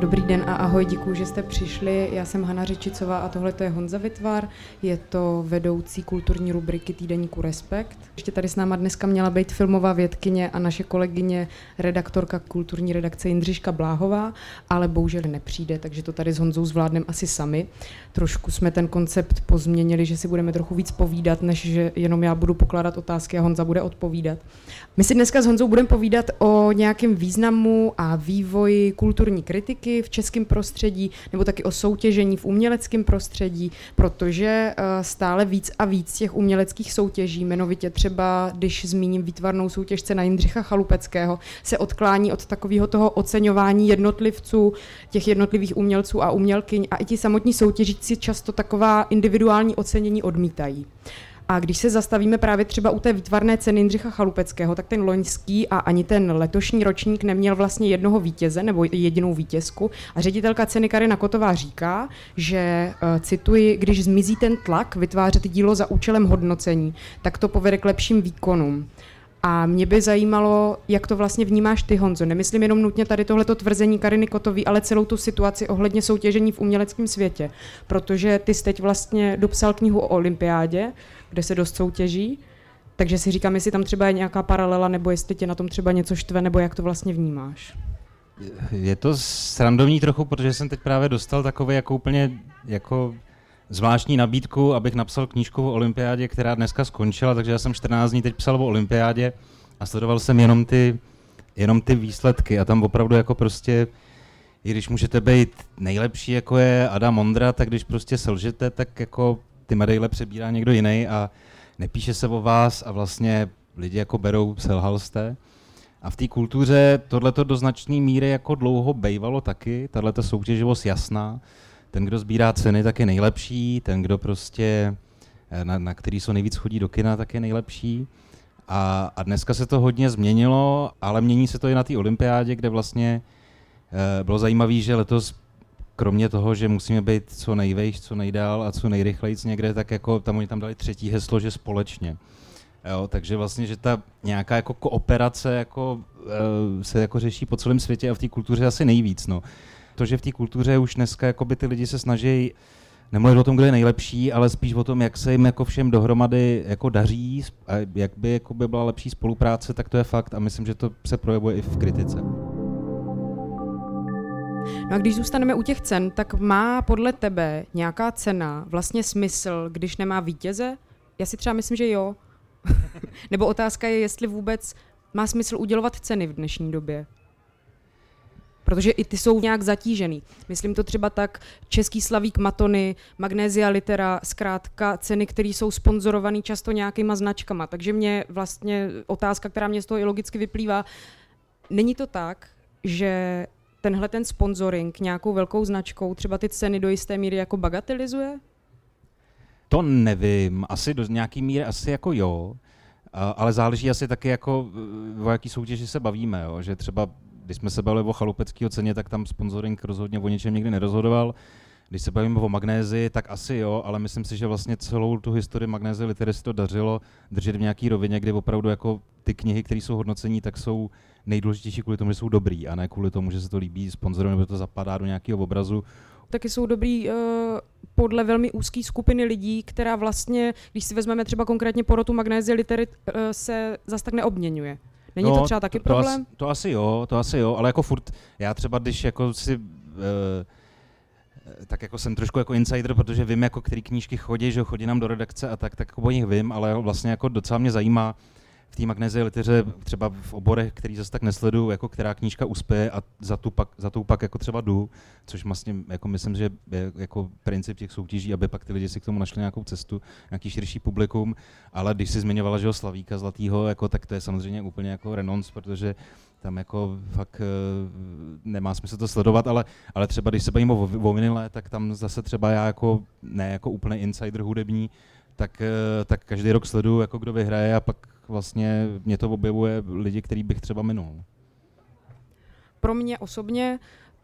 Dobrý den a ahoj, děkuji, že jste přišli. Já jsem Hana Řečicová a tohle je Honza Vytvar. Je to vedoucí kulturní rubriky týdeníku Respekt. Ještě tady s náma dneska měla být filmová vědkyně a naše kolegyně redaktorka kulturní redakce Jindřiška Bláhová, ale bohužel nepřijde, takže to tady s Honzou zvládneme asi sami. Trošku jsme ten koncept pozměnili, že si budeme trochu víc povídat, než že jenom já budu pokládat otázky a Honza bude odpovídat. My si dneska s Honzou budeme povídat o nějakém významu a vývoji kulturní kritiky v českém prostředí, nebo taky o soutěžení v uměleckém prostředí, protože eh, stále víc a víc těch uměleckých soutěží, jmenovitě třeba, když zmíním výtvarnou soutěžce na Jindřicha Chalupeckého, se odklání od takového toho oceňování jednotlivců, těch jednotlivých umělců a umělkyň a i ti samotní soutěžící často taková individuální ocenění odmítají. A když se zastavíme právě třeba u té výtvarné ceny Jindřicha Chalupeckého, tak ten loňský a ani ten letošní ročník neměl vlastně jednoho vítěze nebo jedinou vítězku. A ředitelka ceny Karina Kotová říká, že, eh, cituji, když zmizí ten tlak vytvářet dílo za účelem hodnocení, tak to povede k lepším výkonům. A mě by zajímalo, jak to vlastně vnímáš ty, Honzo. Nemyslím jenom nutně tady tohleto tvrzení Kariny Kotový, ale celou tu situaci ohledně soutěžení v uměleckém světě. Protože ty jsi teď vlastně dopsal knihu o olympiádě, kde se dost soutěží, takže si říkám, jestli tam třeba je nějaká paralela, nebo jestli tě na tom třeba něco štve, nebo jak to vlastně vnímáš. Je to srandovní trochu, protože jsem teď právě dostal takové jako úplně jako zvláštní nabídku, abych napsal knížku o olympiádě, která dneska skončila, takže já jsem 14 dní teď psal o olympiádě a sledoval jsem jenom ty, jenom ty výsledky a tam opravdu jako prostě, i když můžete být nejlepší, jako je Adam Ondra, tak když prostě selžete, tak jako ty medaile přebírá někdo jiný a nepíše se o vás a vlastně lidi jako berou, selhal jste. A v té kultuře tohleto do značné míry jako dlouho bejvalo taky, tahle soutěživost jasná. Ten, kdo sbírá ceny, tak je nejlepší, ten, kdo prostě, eh, na, na který jsou nejvíc chodí do kina, tak je nejlepší. A, a dneska se to hodně změnilo, ale mění se to i na té olympiádě, kde vlastně e, bylo zajímavé, že letos kromě toho, že musíme být co nejvejš, co nejdál a co nejrychleji někde, tak jako tam oni tam dali třetí heslo, že společně. Jo, takže vlastně, že ta nějaká jako kooperace jako, uh, se jako řeší po celém světě a v té kultuře asi nejvíc. No. To, že v té kultuře už dneska jako by ty lidi se snaží nemluvit o tom, kdo je nejlepší, ale spíš o tom, jak se jim jako všem dohromady jako daří a jak by jako by byla lepší spolupráce, tak to je fakt a myslím, že to se projevuje i v kritice. No a když zůstaneme u těch cen, tak má podle tebe nějaká cena vlastně smysl, když nemá vítěze? Já si třeba myslím, že jo. Nebo otázka je, jestli vůbec má smysl udělovat ceny v dnešní době. Protože i ty jsou nějak zatížený. Myslím to třeba tak, Český slavík Matony, Magnézia Litera, zkrátka ceny, které jsou sponzorované často nějakýma značkama. Takže mě vlastně otázka, která mě z toho i logicky vyplývá, není to tak, že tenhle ten sponsoring nějakou velkou značkou třeba ty ceny do jisté míry jako bagatelizuje? To nevím, asi do nějaký míry asi jako jo, ale záleží asi taky jako o jaký soutěži se bavíme, jo? že třeba když jsme se bavili o chalupeckého ceně, tak tam sponsoring rozhodně o něčem nikdy nerozhodoval. Když se bavíme o magnézi, tak asi jo, ale myslím si, že vlastně celou tu historii magnézy litery se to dařilo držet v nějaký rovině, kdy opravdu jako ty knihy, které jsou hodnocení, tak jsou nejdůležitější kvůli tomu, že jsou dobrý a ne kvůli tomu, že se to líbí sponzorům nebo to zapadá do nějakého obrazu. Taky jsou dobrý uh, podle velmi úzké skupiny lidí, která vlastně, když si vezmeme třeba konkrétně porotu magnézie litery, uh, se zas tak neobměňuje. Není no, to třeba taky to, problém? To, to asi jo, to asi jo, ale jako furt, já třeba když jako si uh, tak jako jsem trošku jako insider, protože vím, jako který knížky chodí, že chodí nám do redakce a tak, tak jako o nich vím, ale vlastně jako docela mě zajímá, v té magnézie liteře třeba v oborech, který zase tak nesleduju, jako která knížka uspěje a za tu pak, za tu pak jako třeba jdu, což vlastně jako myslím, že je jako princip těch soutěží, aby pak ty lidi si k tomu našli nějakou cestu, nějaký širší publikum, ale když si zmiňovala, že ho Slavíka Zlatýho, jako, tak to je samozřejmě úplně jako renonc, protože tam jako fakt uh, nemá smysl to sledovat, ale, ale třeba když se bavím o, o vinile, tak tam zase třeba já jako, ne jako úplný insider hudební, tak, uh, tak každý rok sleduju, jako kdo vyhraje a pak vlastně mě to objevuje lidi, který bych třeba minul. Pro mě osobně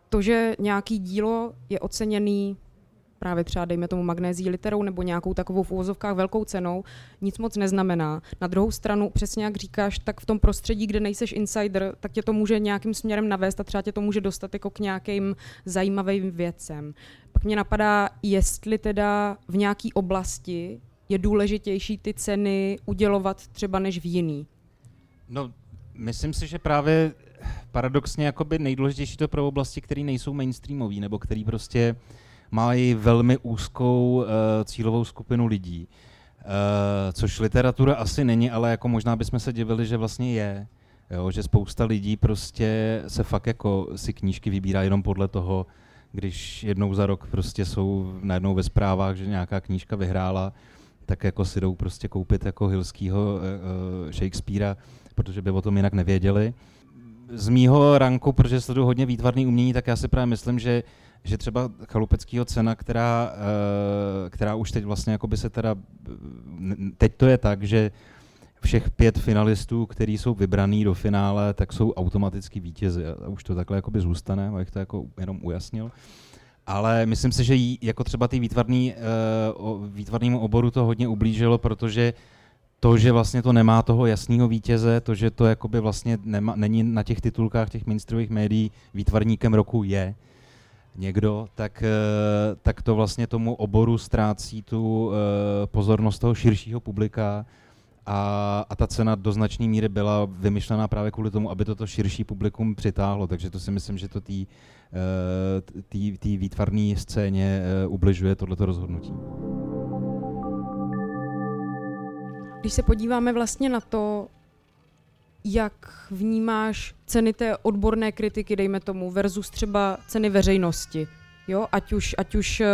to, že nějaký dílo je oceněný právě třeba dejme tomu magnézí literou nebo nějakou takovou v úvozovkách velkou cenou, nic moc neznamená. Na druhou stranu, přesně jak říkáš, tak v tom prostředí, kde nejseš insider, tak tě to může nějakým směrem navést a třeba tě to může dostat jako k nějakým zajímavým věcem. Pak mě napadá, jestli teda v nějaké oblasti je důležitější ty ceny udělovat třeba než v jiný. No, myslím si, že právě paradoxně jakoby nejdůležitější to pro oblasti, které nejsou mainstreamové, nebo které prostě mají velmi úzkou uh, cílovou skupinu lidí. Uh, což literatura asi není, ale jako možná bychom se divili, že vlastně je. Jo, že spousta lidí prostě se fakt jako si knížky vybírá jenom podle toho, když jednou za rok prostě jsou najednou ve zprávách, že nějaká knížka vyhrála, tak jako si jdou prostě koupit jako Hilskýho uh, Shakespearea, protože by o tom jinak nevěděli. Z mýho ranku, protože sleduju hodně výtvarný umění, tak já si právě myslím, že že třeba chalupeckého cena, která, uh, která už teď vlastně jako by se teda, teď to je tak, že všech pět finalistů, kteří jsou vybraný do finále, tak jsou automaticky vítězi. A už to takhle jakoby zůstane, abych to jako jenom ujasnil. Ale myslím si, že jí, jako třeba ty výtvarný, uh, výtvarnému oboru to hodně ublížilo, protože to, že vlastně to nemá toho jasného vítěze, to, že to jakoby vlastně nema, není na těch titulkách těch mainstreamových médií výtvarníkem roku je někdo, tak, uh, tak to vlastně tomu oboru ztrácí tu uh, pozornost toho širšího publika a, a ta cena do značné míry byla vymyšlená právě kvůli tomu, aby toto širší publikum přitáhlo, takže to si myslím, že to té uh, výtvarné scéně ubližuje tohleto rozhodnutí. Když se podíváme vlastně na to, jak vnímáš ceny té odborné kritiky, dejme tomu, versus třeba ceny veřejnosti, Jo, ať už, ať už uh,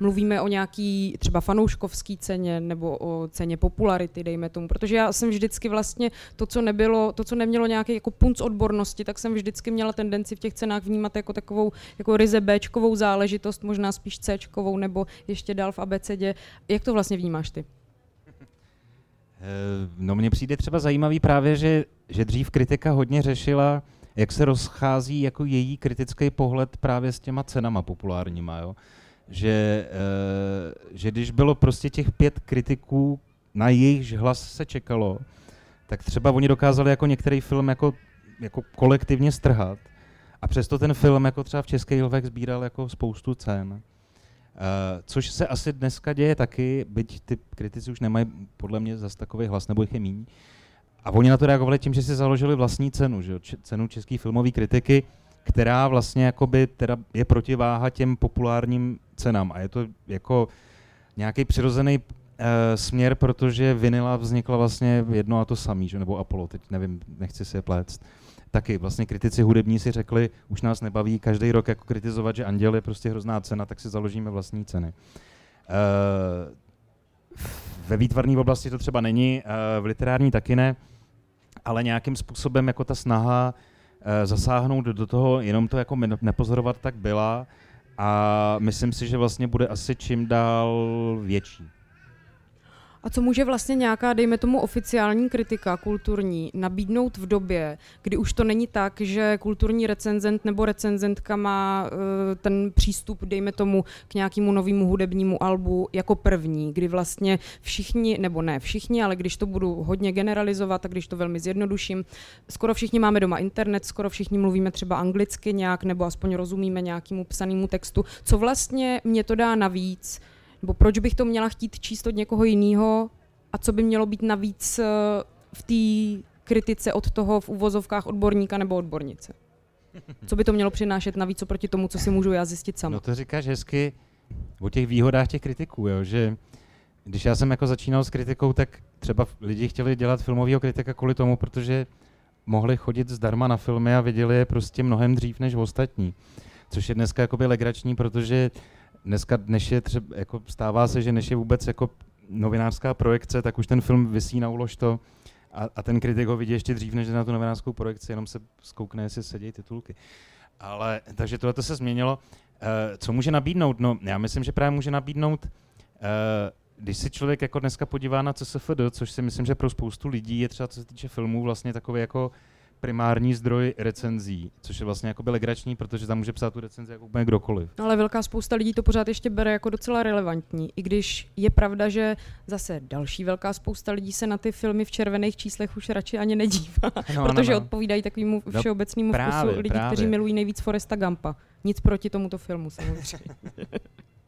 mluvíme o nějaký třeba fanouškovský ceně nebo o ceně popularity, dejme tomu, protože já jsem vždycky vlastně to, co nebylo, to, co nemělo nějaký jako punc odbornosti, tak jsem vždycky měla tendenci v těch cenách vnímat jako takovou jako ryze Bčkovou záležitost, možná spíš Cčkovou nebo ještě dál v abecedě. Jak to vlastně vnímáš ty? Eh, no mně přijde třeba zajímavý právě, že, že dřív kritika hodně řešila, jak se rozchází jako její kritický pohled právě s těma cenama populárníma, jo? Že, e, že když bylo prostě těch pět kritiků, na jejich hlas se čekalo, tak třeba oni dokázali jako některý film jako, jako kolektivně strhat a přesto ten film jako třeba v Českých lvech sbíral jako spoustu cen. Uh, což se asi dneska děje taky, byť ty kritici už nemají podle mě zase takový hlas, nebo jich je míň. A oni na to reagovali tím, že si založili vlastní cenu, že? cenu české filmové kritiky, která vlastně jakoby teda je protiváha těm populárním cenám. A je to jako nějaký přirozený uh, směr, protože Vinila vznikla vlastně jedno a to samý, že? nebo Apollo, teď nevím, nechci si je pléct. Taky vlastně kritici hudební si řekli, už nás nebaví každý rok jako kritizovat, že Anděl je prostě hrozná cena, tak si založíme vlastní ceny. Uh, ve výtvarné oblasti to třeba není, uh, v literární taky ne, ale nějakým způsobem jako ta snaha uh, zasáhnout do toho, jenom to jako nepozorovat, tak byla a myslím si, že vlastně bude asi čím dál větší. A co může vlastně nějaká, dejme tomu, oficiální kritika kulturní nabídnout v době, kdy už to není tak, že kulturní recenzent nebo recenzentka má uh, ten přístup, dejme tomu, k nějakému novému hudebnímu albu jako první, kdy vlastně všichni, nebo ne všichni, ale když to budu hodně generalizovat a když to velmi zjednoduším, skoro všichni máme doma internet, skoro všichni mluvíme třeba anglicky nějak, nebo aspoň rozumíme nějakému psanému textu. Co vlastně mě to dá navíc, nebo proč bych to měla chtít číst od někoho jiného a co by mělo být navíc eh, v té kritice od toho v uvozovkách odborníka nebo odbornice. Co by to mělo přinášet navíc oproti tomu, co si můžu já zjistit sama? No to říkáš hezky o těch výhodách těch kritiků, jo, že když já jsem jako začínal s kritikou, tak třeba lidi chtěli dělat filmového kritika kvůli tomu, protože mohli chodit zdarma na filmy a viděli je prostě mnohem dřív než ostatní. Což je dneska jakoby legrační, protože dneska, než je třeba, jako stává se, že než je vůbec jako novinářská projekce, tak už ten film vysí na ulož a, a ten kritik ho vidí ještě dřív, než na tu novinářskou projekci, jenom se zkoukne, jestli sedějí titulky. Ale, takže tohle to se změnilo. Uh, co může nabídnout? No, já myslím, že právě může nabídnout, uh, když se člověk jako dneska podívá na CSFD, což si myslím, že pro spoustu lidí je třeba, co se týče filmů, vlastně takový jako primární zdroj recenzí, což je vlastně jako legrační, protože tam může psát tu recenzi jako úplně kdokoliv. No, ale velká spousta lidí to pořád ještě bere jako docela relevantní, i když je pravda, že zase další velká spousta lidí se na ty filmy v červených číslech už radši ani nedívá, no, protože no, no. odpovídají takovému no, všeobecnému vkusu lidí, právě. kteří milují nejvíc Foresta Gampa. Nic proti tomuto filmu samozřejmě.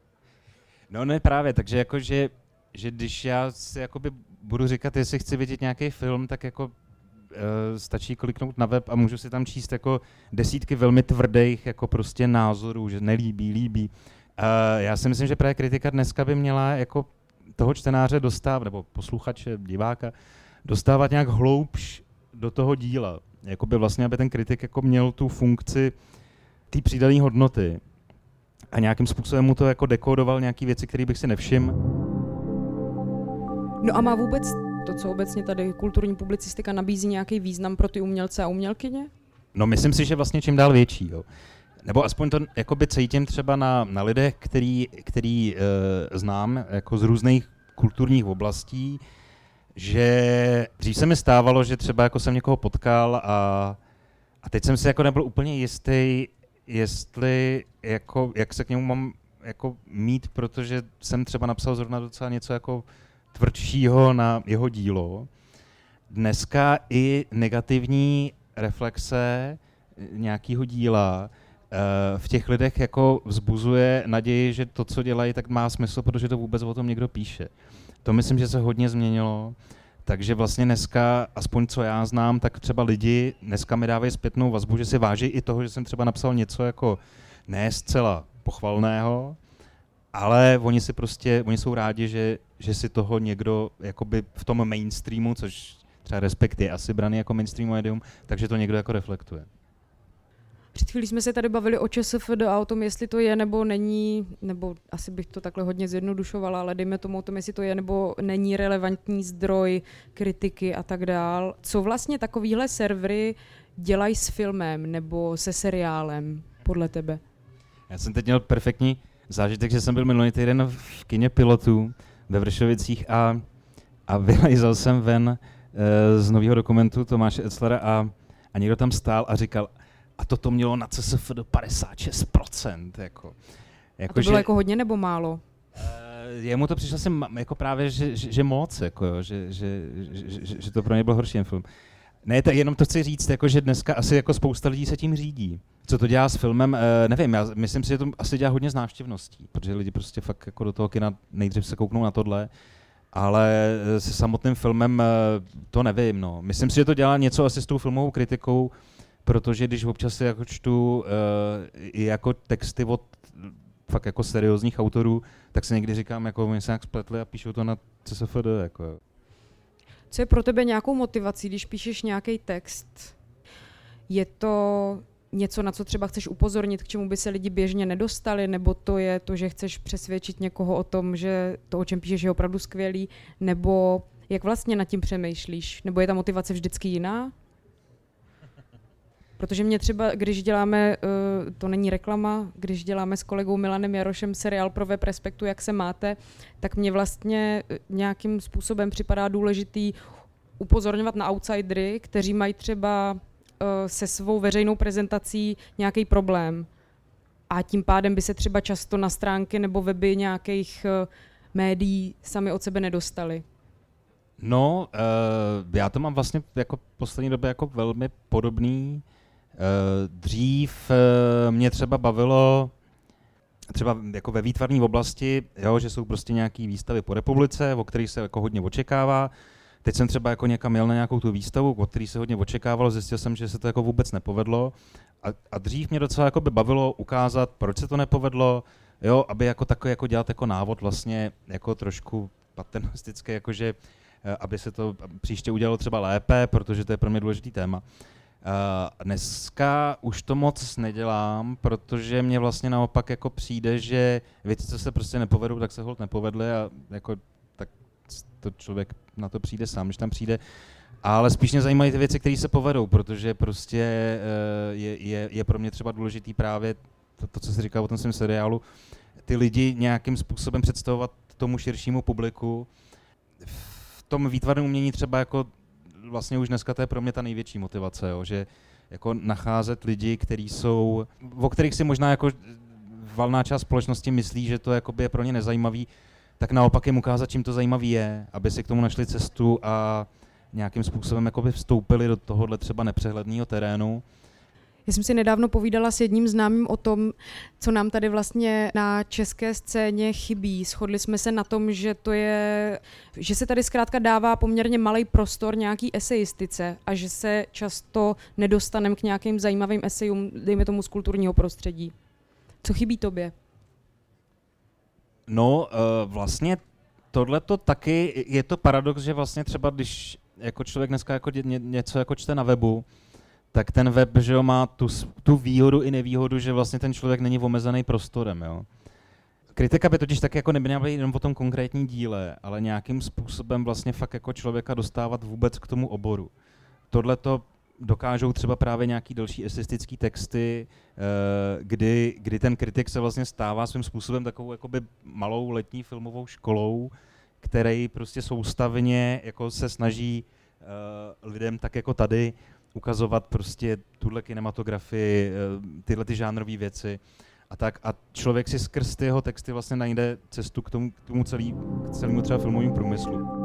no ne právě, takže jako, že, že když já si jakoby budu říkat, jestli chci vidět nějaký film, tak jako stačí kliknout na web a můžu si tam číst jako desítky velmi tvrdých jako prostě názorů, že nelíbí, líbí. Uh, já si myslím, že právě kritika dneska by měla jako toho čtenáře dostávat, nebo posluchače, diváka, dostávat nějak hloubš do toho díla. Jakoby vlastně, aby ten kritik jako měl tu funkci té přidané hodnoty a nějakým způsobem mu to jako dekodoval nějaké věci, které bych si nevšiml. No a má vůbec to, co obecně tady kulturní publicistika nabízí nějaký význam pro ty umělce a umělkyně? No myslím si, že vlastně čím dál větší. Jo. Nebo aspoň to jakoby cítím třeba na, na lidech, který, který uh, znám jako z různých kulturních oblastí, že dřív se mi stávalo, že třeba jako jsem někoho potkal a, a teď jsem si jako nebyl úplně jistý, jestli jako, jak se k němu mám jako mít, protože jsem třeba napsal zrovna docela něco jako tvrdšího na jeho dílo. Dneska i negativní reflexe nějakého díla eh, v těch lidech jako vzbuzuje naději, že to, co dělají, tak má smysl, protože to vůbec o tom někdo píše. To myslím, že se hodně změnilo. Takže vlastně dneska, aspoň co já znám, tak třeba lidi dneska mi dávají zpětnou vazbu, že si váží i toho, že jsem třeba napsal něco jako ne zcela pochvalného, ale oni si prostě, oni jsou rádi, že, že si toho někdo jakoby v tom mainstreamu, což třeba Respekt je asi braný jako mainstream médium, takže to někdo jako reflektuje. Před chvílí jsme se tady bavili o ČSFD a o tom, jestli to je nebo není, nebo asi bych to takhle hodně zjednodušovala, ale dejme tomu o tom, jestli to je nebo není relevantní zdroj kritiky a tak dál. Co vlastně takovýhle servery dělají s filmem nebo se seriálem, podle tebe? Já jsem teď měl perfektní zážitek, že jsem byl minulý týden v kině pilotů ve Vršovicích a, a vylejzal jsem ven uh, z nového dokumentu Tomáše Etzlera a, a někdo tam stál a říkal, a toto mělo na CSF do 56%. Jako, jako a to bylo že, jako hodně nebo málo? Uh, jemu to přišlo jsem jako právě, že, že, že moc, jako jo, že, že, že, že, že to pro mě byl horší film. Ne, tak jenom to chci říct, jako, že dneska asi jako spousta lidí se tím řídí. Co to dělá s filmem, e, nevím, já myslím si, že to asi dělá hodně z návštěvností, protože lidi prostě fakt jako do toho kina nejdřív se kouknou na tohle, ale eh, se samotným filmem e, to nevím, no. Myslím si, že to dělá něco asi s tou filmovou kritikou, protože když občas jako čtu i jako texty od fakt jako seriózních autorů, tak si někdy říkám, jako oni se nějak spletli a píšou to na CSFD, jako co je pro tebe nějakou motivací, když píšeš nějaký text? Je to něco, na co třeba chceš upozornit, k čemu by se lidi běžně nedostali, nebo to je to, že chceš přesvědčit někoho o tom, že to, o čem píšeš, je opravdu skvělý, nebo jak vlastně nad tím přemýšlíš? Nebo je ta motivace vždycky jiná? Protože mě třeba, když děláme, eh, to není reklama, když děláme s kolegou Milanem Jarošem seriál pro web Respektu, jak se máte, tak mě vlastně eh, nějakým způsobem připadá důležitý upozorňovat na outsidery, kteří mají třeba eh, se svou veřejnou prezentací nějaký problém. A tím pádem by se třeba často na stránky nebo weby nějakých médií sami od sebe nedostali. No, uh, já to mám vlastně jako poslední době jako velmi podobný dřív eh, mě třeba bavilo třeba jako ve výtvarné oblasti, jo, že jsou prostě nějaké výstavy po republice, o kterých se jako hodně očekává. Teď jsem třeba jako někam jel na nějakou tu výstavu, o který se hodně očekávalo, zjistil jsem, že se to jako vůbec nepovedlo. A, a dřív mě docela jako by bavilo ukázat, proč se to nepovedlo, jo, aby jako takový jako dělat jako návod vlastně jako trošku paternistický, jakože eh, aby se to příště udělalo třeba lépe, protože to je pro mě důležitý téma. Uh, dneska už to moc nedělám, protože mě vlastně naopak jako přijde, že věci, co se prostě nepovedou, tak se hold nepovedly a jako tak to člověk na to přijde sám, když tam přijde. Ale spíš mě zajímají ty věci, které se povedou, protože prostě uh, je, je, je pro mě třeba důležitý právě to, to co jsi říkal o tom svém seriálu, ty lidi nějakým způsobem představovat tomu širšímu publiku. V tom výtvarném umění třeba jako vlastně už dneska to je pro mě ta největší motivace, jo, že jako nacházet lidi, kteří jsou, o kterých si možná jako valná část společnosti myslí, že to je pro ně nezajímavý, tak naopak jim ukázat, čím to zajímavý je, aby si k tomu našli cestu a nějakým způsobem jakoby vstoupili do tohohle třeba nepřehledného terénu. Já jsem si nedávno povídala s jedním známým o tom, co nám tady vlastně na české scéně chybí. Shodli jsme se na tom, že to je, že se tady zkrátka dává poměrně malý prostor nějaký esejistice a že se často nedostaneme k nějakým zajímavým esejům, dejme tomu z kulturního prostředí. Co chybí tobě? No, uh, vlastně tohle to taky, je to paradox, že vlastně třeba když jako člověk dneska jako ně, něco jako čte na webu, tak ten web že jo, má tu, tu výhodu i nevýhodu, že vlastně ten člověk není omezený prostorem. Jo. Kritika by totiž tak jako neměla být jenom po tom konkrétní díle, ale nějakým způsobem vlastně fakt jako člověka dostávat vůbec k tomu oboru. Tohle to dokážou třeba právě nějaký další esistický texty, eh, kdy, kdy ten kritik se vlastně stává svým způsobem takovou jakoby malou letní filmovou školou, který prostě soustavně jako se snaží uh, lidem tak jako tady ukazovat prostě tuhle kinematografii, uh, tyhle ty žánrové věci a tak. A člověk si skrz ty jeho texty vlastně najde cestu k tomu, k tomu celý, k celému třeba filmovému průmyslu.